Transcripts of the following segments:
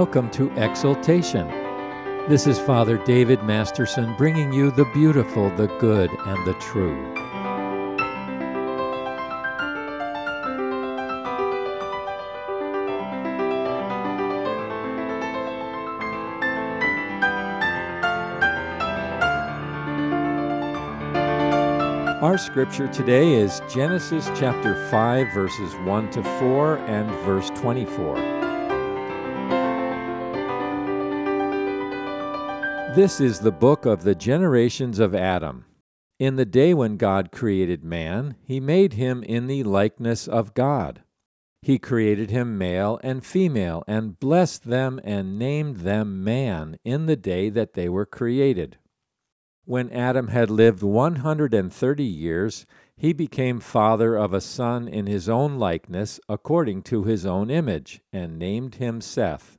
Welcome to Exaltation. This is Father David Masterson bringing you the beautiful, the good, and the true. Our scripture today is Genesis chapter 5, verses 1 to 4 and verse 24. This is the book of the generations of Adam. In the day when God created man, he made him in the likeness of God. He created him male and female, and blessed them and named them man in the day that they were created. When Adam had lived 130 years, he became father of a son in his own likeness, according to his own image, and named him Seth.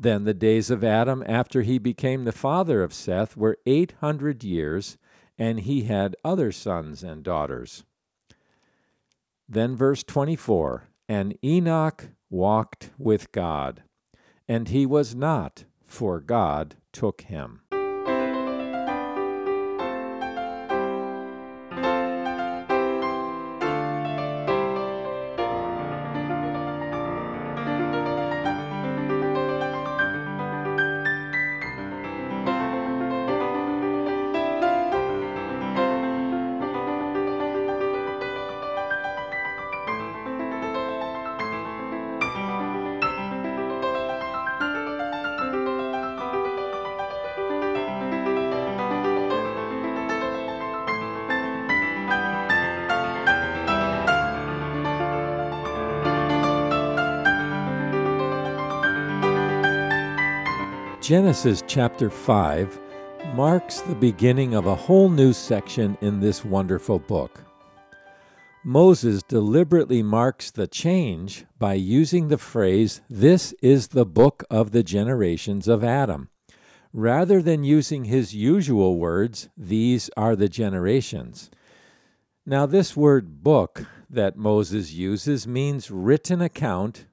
Then the days of Adam after he became the father of Seth were 800 years, and he had other sons and daughters. Then verse 24 And Enoch walked with God, and he was not, for God took him. Genesis chapter 5 marks the beginning of a whole new section in this wonderful book. Moses deliberately marks the change by using the phrase, This is the book of the generations of Adam, rather than using his usual words, These are the generations. Now, this word book that Moses uses means written account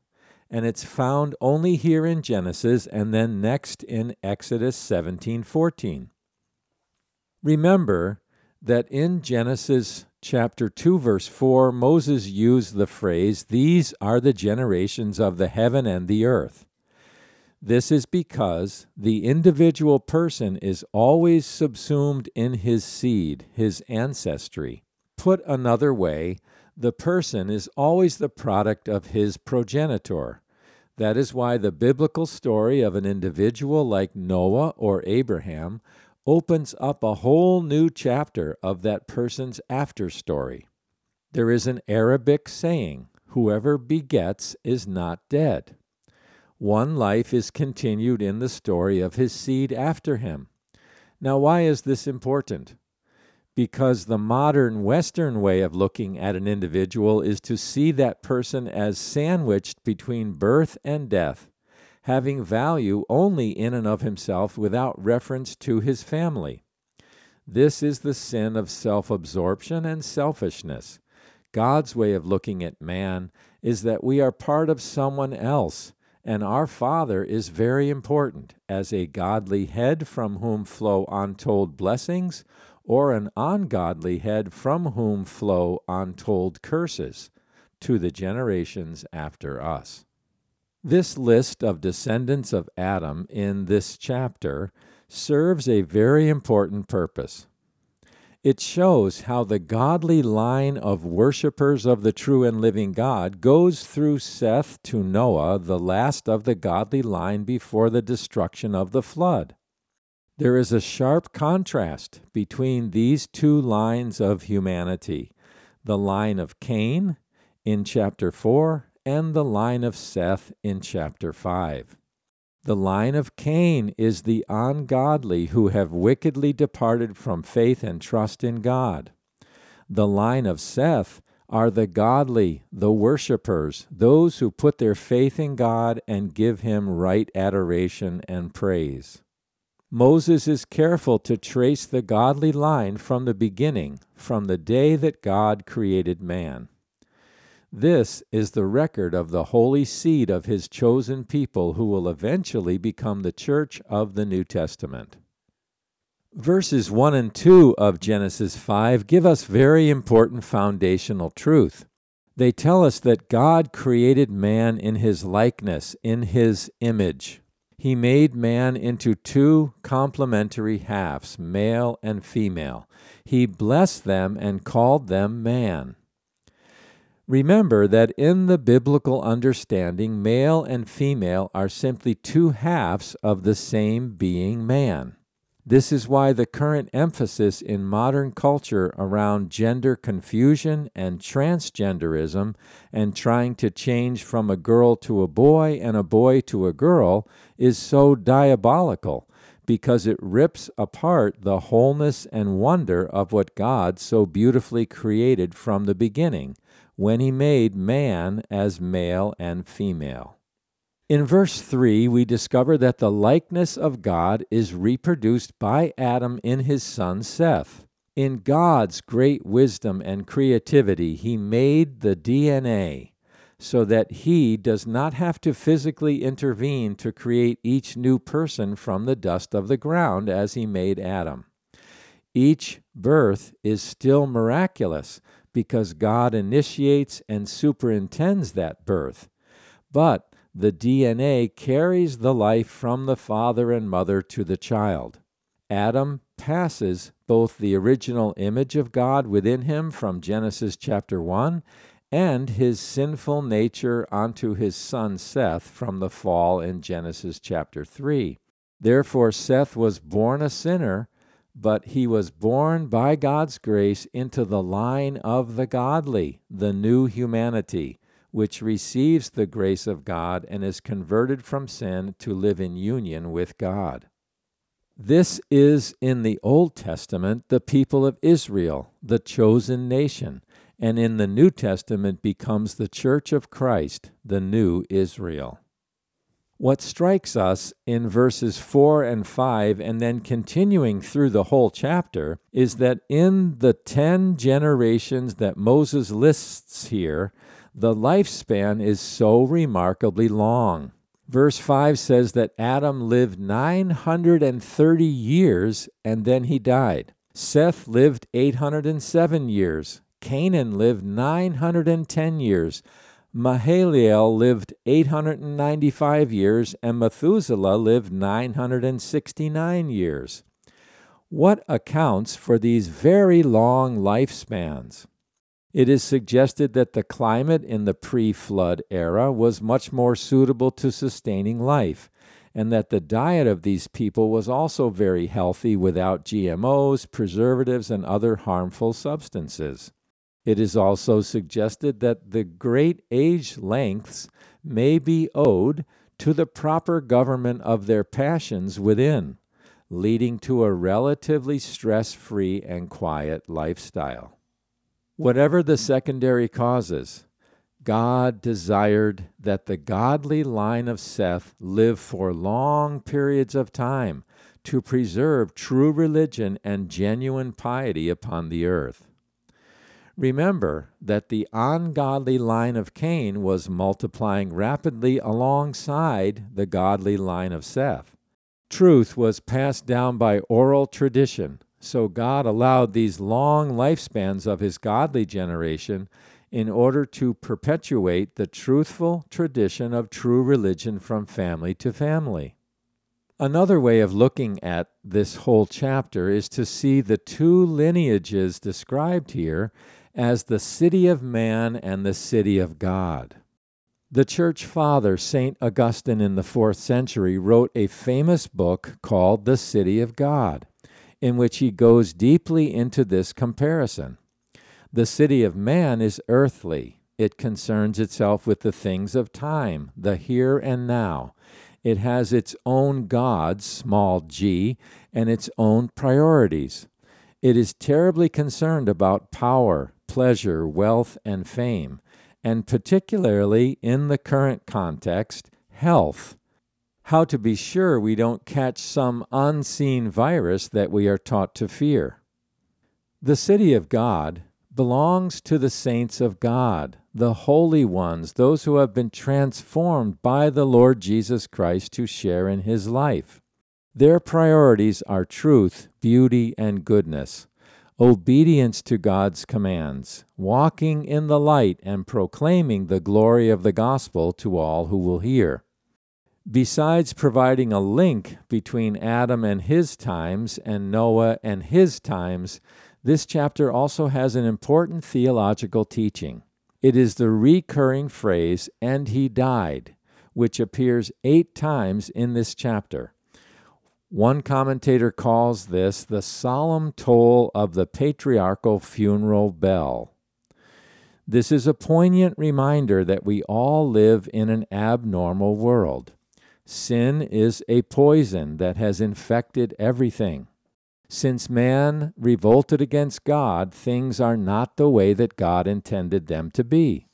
and it's found only here in Genesis and then next in Exodus 17:14. Remember that in Genesis chapter 2 verse 4 Moses used the phrase these are the generations of the heaven and the earth. This is because the individual person is always subsumed in his seed, his ancestry. Put another way, the person is always the product of his progenitor. That is why the biblical story of an individual like Noah or Abraham opens up a whole new chapter of that person's after story. There is an Arabic saying whoever begets is not dead. One life is continued in the story of his seed after him. Now, why is this important? Because the modern Western way of looking at an individual is to see that person as sandwiched between birth and death, having value only in and of himself without reference to his family. This is the sin of self absorption and selfishness. God's way of looking at man is that we are part of someone else, and our Father is very important as a godly head from whom flow untold blessings or an ungodly head from whom flow untold curses to the generations after us. This list of descendants of Adam in this chapter serves a very important purpose. It shows how the godly line of worshippers of the true and living God goes through Seth to Noah, the last of the godly line before the destruction of the flood. There is a sharp contrast between these two lines of humanity the line of Cain in chapter 4 and the line of Seth in chapter 5. The line of Cain is the ungodly who have wickedly departed from faith and trust in God. The line of Seth are the godly, the worshippers, those who put their faith in God and give him right adoration and praise. Moses is careful to trace the godly line from the beginning, from the day that God created man. This is the record of the holy seed of his chosen people who will eventually become the church of the New Testament. Verses 1 and 2 of Genesis 5 give us very important foundational truth. They tell us that God created man in his likeness, in his image. He made man into two complementary halves, male and female. He blessed them and called them man. Remember that in the biblical understanding, male and female are simply two halves of the same being man. This is why the current emphasis in modern culture around gender confusion and transgenderism and trying to change from a girl to a boy and a boy to a girl is so diabolical because it rips apart the wholeness and wonder of what God so beautifully created from the beginning when he made man as male and female. In verse 3, we discover that the likeness of God is reproduced by Adam in his son Seth. In God's great wisdom and creativity, he made the DNA so that he does not have to physically intervene to create each new person from the dust of the ground as he made Adam. Each birth is still miraculous because God initiates and superintends that birth. But the DNA carries the life from the father and mother to the child. Adam passes both the original image of God within him from Genesis chapter 1 and his sinful nature onto his son Seth from the fall in Genesis chapter 3. Therefore, Seth was born a sinner but he was born by God's grace into the line of the godly, the new humanity, which receives the grace of God and is converted from sin to live in union with God. This is in the Old Testament the people of Israel, the chosen nation, and in the New Testament becomes the church of Christ, the new Israel. What strikes us in verses 4 and 5, and then continuing through the whole chapter, is that in the 10 generations that Moses lists here, the lifespan is so remarkably long. Verse 5 says that Adam lived 930 years and then he died. Seth lived 807 years. Canaan lived 910 years. Mahalalel lived 895 years, and Methuselah lived 969 years. What accounts for these very long lifespans? It is suggested that the climate in the pre flood era was much more suitable to sustaining life, and that the diet of these people was also very healthy without GMOs, preservatives, and other harmful substances. It is also suggested that the great age lengths may be owed to the proper government of their passions within, leading to a relatively stress free and quiet lifestyle. Whatever the secondary causes, God desired that the godly line of Seth live for long periods of time to preserve true religion and genuine piety upon the earth. Remember that the ungodly line of Cain was multiplying rapidly alongside the godly line of Seth. Truth was passed down by oral tradition, so God allowed these long lifespans of his godly generation in order to perpetuate the truthful tradition of true religion from family to family. Another way of looking at this whole chapter is to see the two lineages described here as the city of man and the city of God. The church father, St. Augustine, in the fourth century, wrote a famous book called The City of God, in which he goes deeply into this comparison. The city of man is earthly, it concerns itself with the things of time, the here and now. It has its own gods, small g, and its own priorities. It is terribly concerned about power, pleasure, wealth, and fame, and particularly in the current context, health. How to be sure we don't catch some unseen virus that we are taught to fear. The city of God, belongs to the saints of God, the holy ones, those who have been transformed by the Lord Jesus Christ to share in his life. Their priorities are truth, beauty, and goodness, obedience to God's commands, walking in the light, and proclaiming the glory of the gospel to all who will hear. Besides providing a link between Adam and his times and Noah and his times, this chapter also has an important theological teaching. It is the recurring phrase, and he died, which appears eight times in this chapter. One commentator calls this the solemn toll of the patriarchal funeral bell. This is a poignant reminder that we all live in an abnormal world. Sin is a poison that has infected everything. Since man revolted against God, things are not the way that God intended them to be.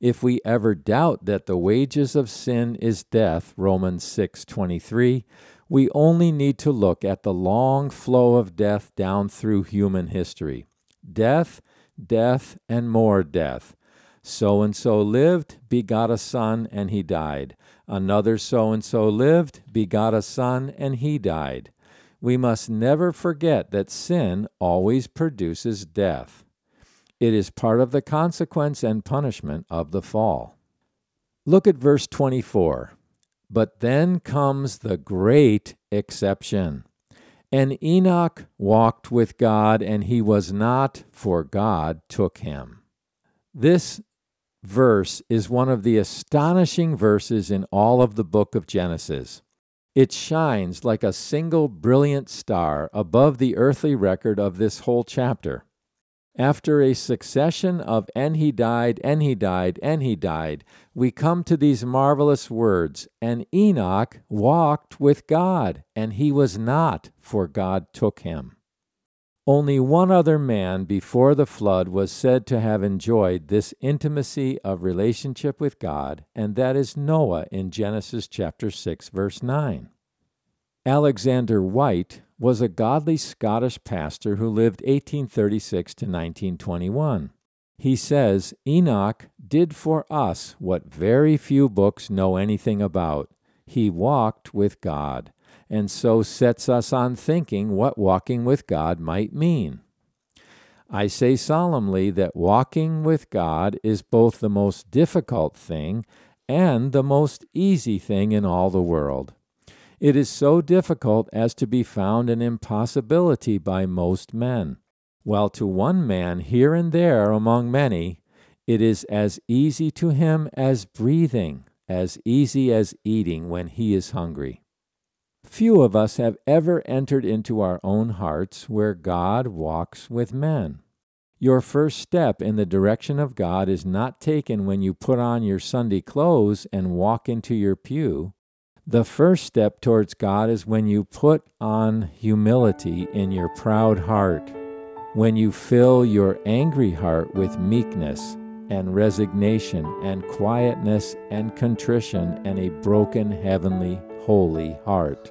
If we ever doubt that the wages of sin is death, Romans 6:23, we only need to look at the long flow of death down through human history. Death, death, and more death. So and so lived, begot a son, and he died. Another so and so lived, begot a son, and he died we must never forget that sin always produces death. It is part of the consequence and punishment of the fall. Look at verse 24. But then comes the great exception. And Enoch walked with God, and he was not, for God took him. This verse is one of the astonishing verses in all of the book of Genesis. It shines like a single brilliant star above the earthly record of this whole chapter. After a succession of and he died, and he died, and he died, we come to these marvelous words And Enoch walked with God, and he was not, for God took him. Only one other man before the flood was said to have enjoyed this intimacy of relationship with God, and that is Noah in Genesis chapter 6 verse 9. Alexander Whyte was a godly Scottish pastor who lived 1836 to 1921. He says Enoch did for us what very few books know anything about. He walked with God and so sets us on thinking what walking with God might mean. I say solemnly that walking with God is both the most difficult thing and the most easy thing in all the world. It is so difficult as to be found an impossibility by most men, while to one man here and there among many, it is as easy to him as breathing, as easy as eating when he is hungry. Few of us have ever entered into our own hearts where God walks with men. Your first step in the direction of God is not taken when you put on your Sunday clothes and walk into your pew. The first step towards God is when you put on humility in your proud heart, when you fill your angry heart with meekness and resignation and quietness and contrition and a broken heavenly holy heart.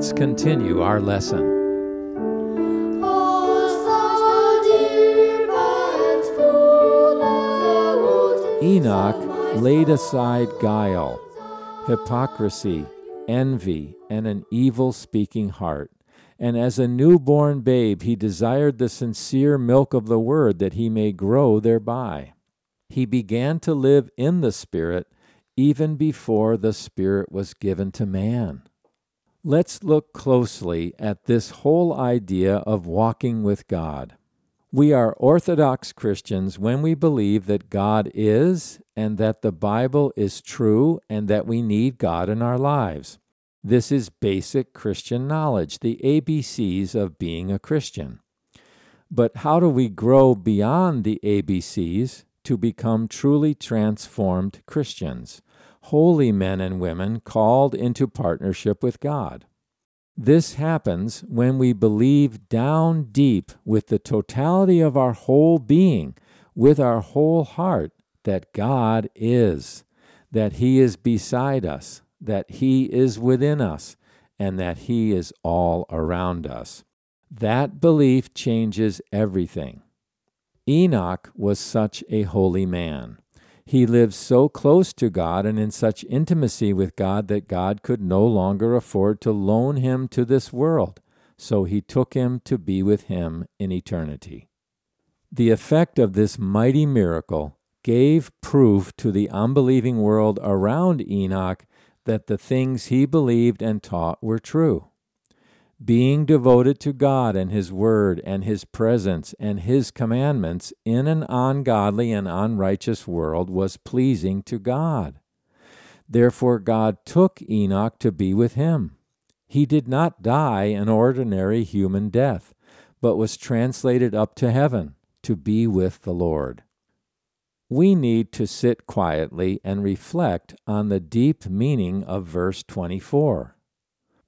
Let's continue our lesson. Enoch laid aside guile, hypocrisy, envy, and an evil speaking heart. And as a newborn babe, he desired the sincere milk of the word that he may grow thereby. He began to live in the Spirit even before the Spirit was given to man. Let's look closely at this whole idea of walking with God. We are Orthodox Christians when we believe that God is and that the Bible is true and that we need God in our lives. This is basic Christian knowledge, the ABCs of being a Christian. But how do we grow beyond the ABCs to become truly transformed Christians? Holy men and women called into partnership with God. This happens when we believe down deep with the totality of our whole being, with our whole heart, that God is, that He is beside us, that He is within us, and that He is all around us. That belief changes everything. Enoch was such a holy man. He lived so close to God and in such intimacy with God that God could no longer afford to loan him to this world, so he took him to be with him in eternity. The effect of this mighty miracle gave proof to the unbelieving world around Enoch that the things he believed and taught were true being devoted to God and His Word and His presence and His commandments in an ungodly and unrighteous world was pleasing to God. Therefore, God took Enoch to be with Him. He did not die an ordinary human death, but was translated up to heaven to be with the Lord. We need to sit quietly and reflect on the deep meaning of verse 24.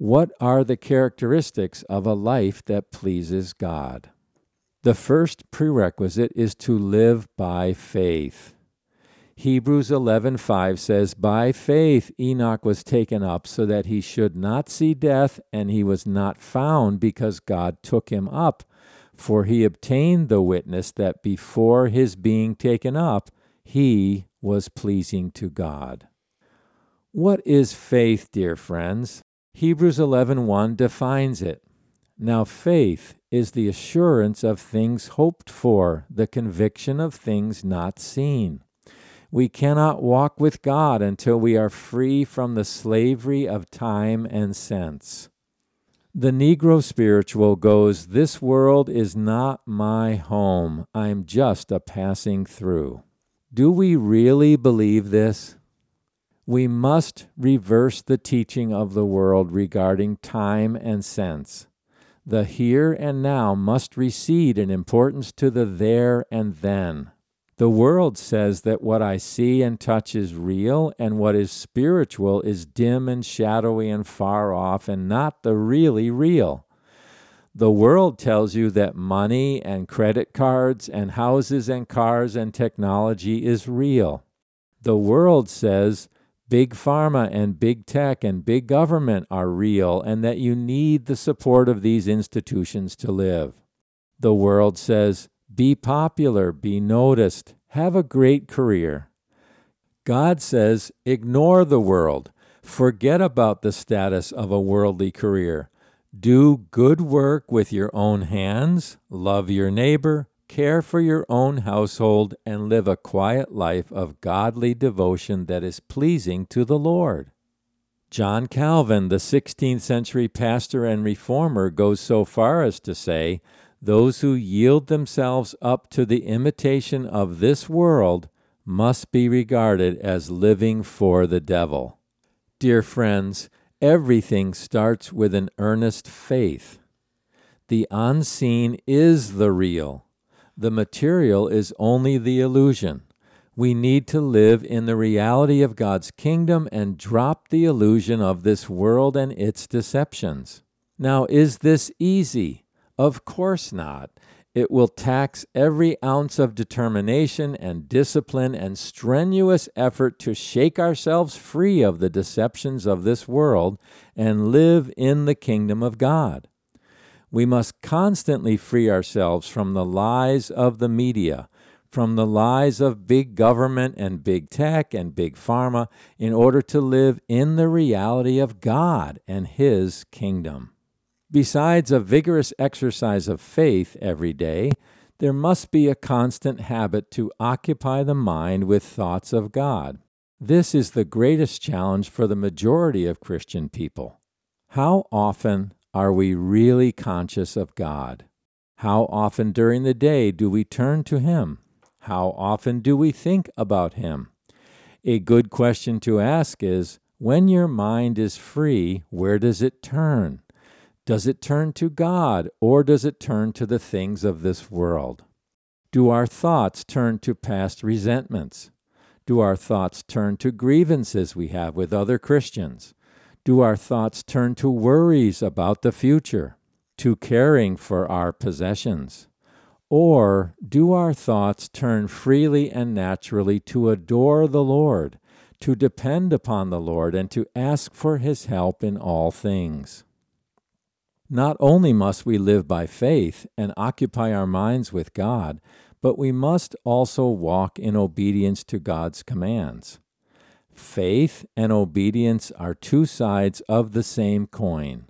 What are the characteristics of a life that pleases God? The first prerequisite is to live by faith. Hebrews 11:5 says, "By faith Enoch was taken up so that he should not see death, and he was not found because God took him up, for he obtained the witness that before his being taken up, he was pleasing to God." What is faith, dear friends? Hebrews 11:1 defines it. Now faith is the assurance of things hoped for, the conviction of things not seen. We cannot walk with God until we are free from the slavery of time and sense. The Negro spiritual goes, This world is not my home. I'm just a passing through. Do we really believe this? We must reverse the teaching of the world regarding time and sense. The here and now must recede in importance to the there and then. The world says that what I see and touch is real, and what is spiritual is dim and shadowy and far off, and not the really real. The world tells you that money and credit cards and houses and cars and technology is real. The world says big pharma and big tech and big government are real and that you need the support of these institutions to live. The world says, be popular, be noticed, have a great career. God says, ignore the world, forget about the status of a worldly career. Do good work with your own hands, love your neighbor, care for your own household, and live a quiet life of godly devotion that is pleasing to the Lord. John Calvin, the 16th century pastor and reformer, goes so far as to say, Those who yield themselves up to the imitation of this world must be regarded as living for the devil. Dear friends, everything starts with an earnest faith. The unseen is the real. The material is only the illusion. We need to live in the reality of God's kingdom and drop the illusion of this world and its deceptions. Now, is this easy? Of course not. It will tax every ounce of determination and discipline and strenuous effort to shake ourselves free of the deceptions of this world and live in the kingdom of God. We must constantly free ourselves from the lies of the media, from the lies of big government and big tech and big pharma, in order to live in the reality of God and His kingdom. Besides a vigorous exercise of faith every day, there must be a constant habit to occupy the mind with thoughts of God. This is the greatest challenge for the majority of Christian people. How often are we really conscious of God? How often during the day do we turn to Him? How often do we think about Him? A good question to ask is when your mind is free, where does it turn? Does it turn to God or does it turn to the things of this world? Do our thoughts turn to past resentments? Do our thoughts turn to grievances we have with other Christians? Do our thoughts turn to worries about the future, to caring for our possessions? Or do our thoughts turn freely and naturally to adore the Lord, to depend upon the Lord, and to ask for His help in all things? Not only must we live by faith and occupy our minds with God, but we must also walk in obedience to God's commands. Faith and obedience are two sides of the same coin.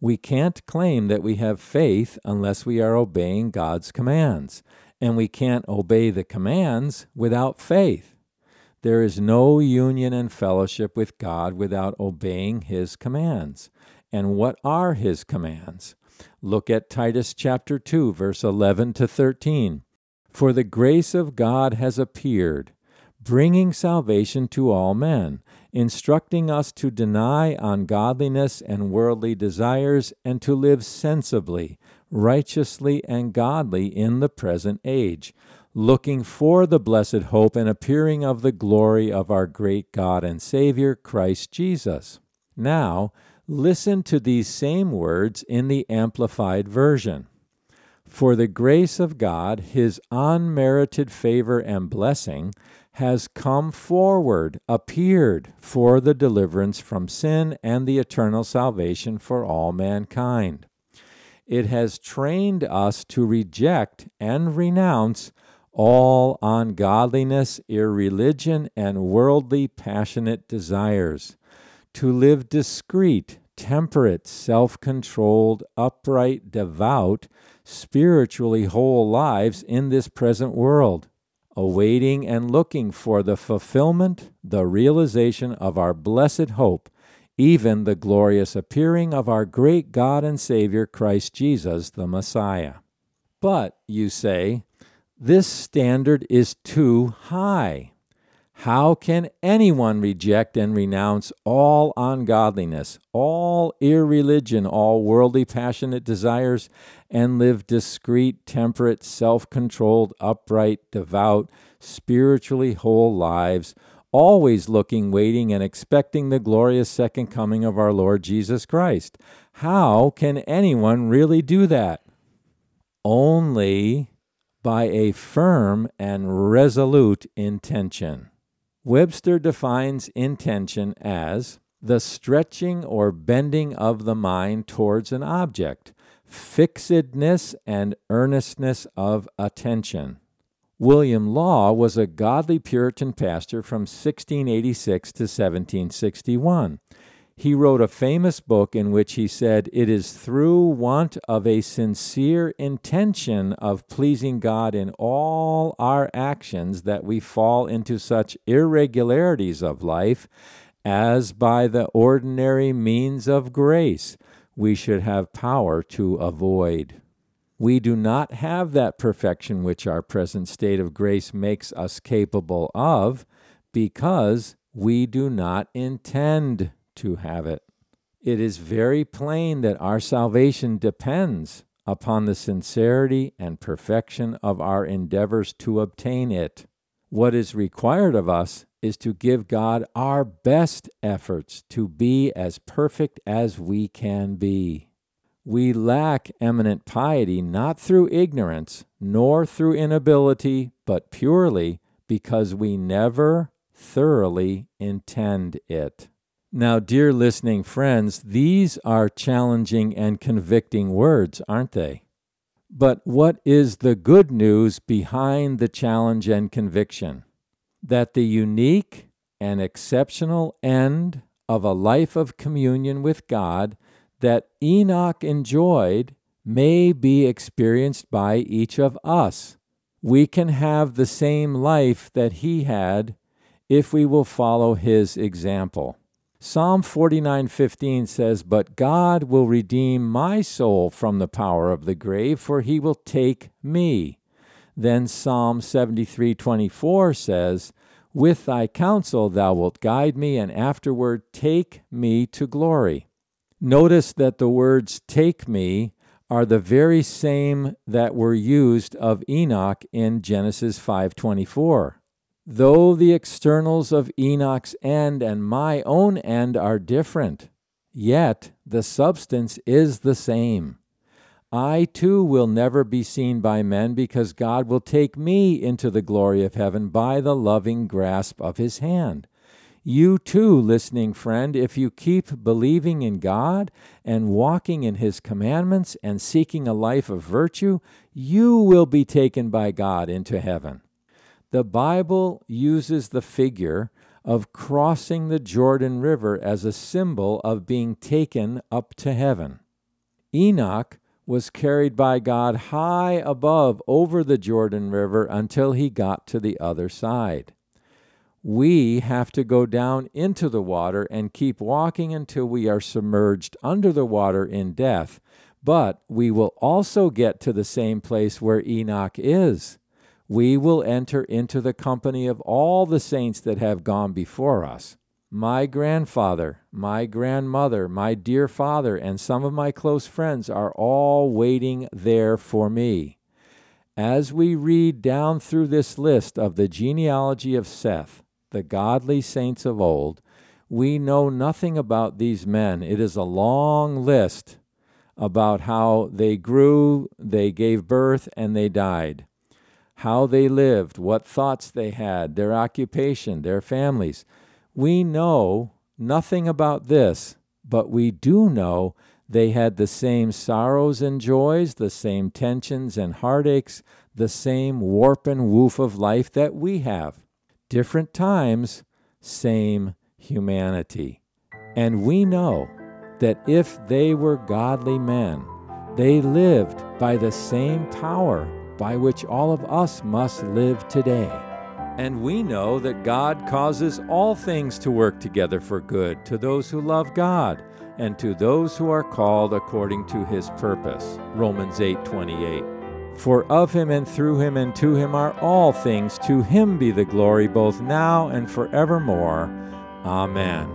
We can't claim that we have faith unless we are obeying God's commands, and we can't obey the commands without faith. There is no union and fellowship with God without obeying His commands. And what are his commands? Look at Titus chapter 2, verse 11 to 13. For the grace of God has appeared, bringing salvation to all men, instructing us to deny ungodliness and worldly desires, and to live sensibly, righteously, and godly in the present age, looking for the blessed hope and appearing of the glory of our great God and Savior, Christ Jesus. Now, Listen to these same words in the Amplified Version. For the grace of God, his unmerited favor and blessing, has come forward, appeared for the deliverance from sin and the eternal salvation for all mankind. It has trained us to reject and renounce all ungodliness, irreligion, and worldly passionate desires to live discreet, temperate, self controlled, upright, devout, spiritually whole lives in this present world, awaiting and looking for the fulfillment, the realization of our blessed hope, even the glorious appearing of our great God and Savior Christ Jesus, the Messiah. But, you say, this standard is too high. How can anyone reject and renounce all ungodliness, all irreligion, all worldly passionate desires, and live discreet, temperate, self controlled, upright, devout, spiritually whole lives, always looking, waiting, and expecting the glorious second coming of our Lord Jesus Christ? How can anyone really do that? Only by a firm and resolute intention. Webster defines intention as the stretching or bending of the mind towards an object, fixedness and earnestness of attention. William Law was a godly Puritan pastor from 1686 to 1761. He wrote a famous book in which he said, It is through want of a sincere intention of pleasing God in all our actions that we fall into such irregularities of life as by the ordinary means of grace we should have power to avoid. We do not have that perfection which our present state of grace makes us capable of because we do not intend to have it. It is very plain that our salvation depends upon the sincerity and perfection of our endeavors to obtain it. What is required of us is to give God our best efforts to be as perfect as we can be. We lack eminent piety not through ignorance, nor through inability, but purely because we never thoroughly intend it. Now, dear listening friends, these are challenging and convicting words, aren't they? But what is the good news behind the challenge and conviction? That the unique and exceptional end of a life of communion with God that Enoch enjoyed may be experienced by each of us. We can have the same life that he had if we will follow his example. Psalm 49:15 says, "But God will redeem my soul from the power of the grave, for he will take me." Then Psalm 73:24 says, "With thy counsel thou wilt guide me and afterward take me to glory." Notice that the words take me are the very same that were used of Enoch in Genesis 5:24. Though the externals of Enoch's end and my own end are different, yet the substance is the same. I too will never be seen by men because God will take me into the glory of heaven by the loving grasp of his hand. You too, listening friend, if you keep believing in God and walking in his commandments and seeking a life of virtue, you will be taken by God into heaven. The Bible uses the figure of crossing the Jordan River as a symbol of being taken up to heaven. Enoch was carried by God high above over the Jordan River until he got to the other side. We have to go down into the water and keep walking until we are submerged under the water in death, but we will also get to the same place where Enoch is we will enter into the company of all the saints that have gone before us. My grandfather, my grandmother, my dear father, and some of my close friends are all waiting there for me. As we read down through this list of the genealogy of Seth, the godly saints of old, we know nothing about these men. It is a long list about how they grew, they gave birth, and they died how they lived, what thoughts they had, their occupation, their families. We know nothing about this, but we do know they had the same sorrows and joys, the same tensions and heartaches, the same warp and woof of life that we have. Different times, same humanity. And we know that if they were godly men, they lived by the same power by which all of us must live today. And we know that God causes all things to work together for good to those who love God and to those who are called according to his purpose. Romans 8:28. For of him and through him and to him are all things, to him be the glory both now and forevermore. Amen.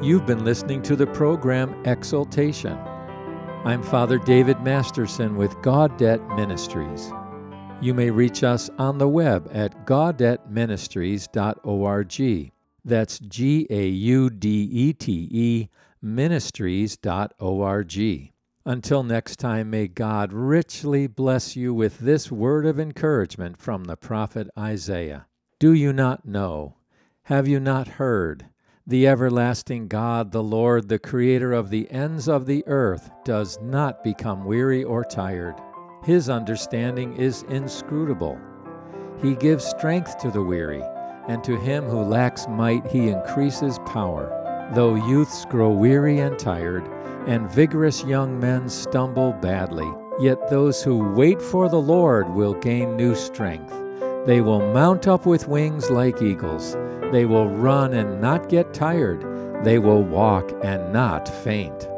You've been listening to the program Exaltation. I'm Father David Masterson with Gaudete Ministries. You may reach us on the web at gaudeteministries.org. That's G A U D E T E ministries.org. Until next time, may God richly bless you with this word of encouragement from the prophet Isaiah. Do you not know? Have you not heard? The everlasting God, the Lord, the Creator of the ends of the earth, does not become weary or tired. His understanding is inscrutable. He gives strength to the weary, and to him who lacks might he increases power. Though youths grow weary and tired, and vigorous young men stumble badly, yet those who wait for the Lord will gain new strength. They will mount up with wings like eagles. They will run and not get tired. They will walk and not faint.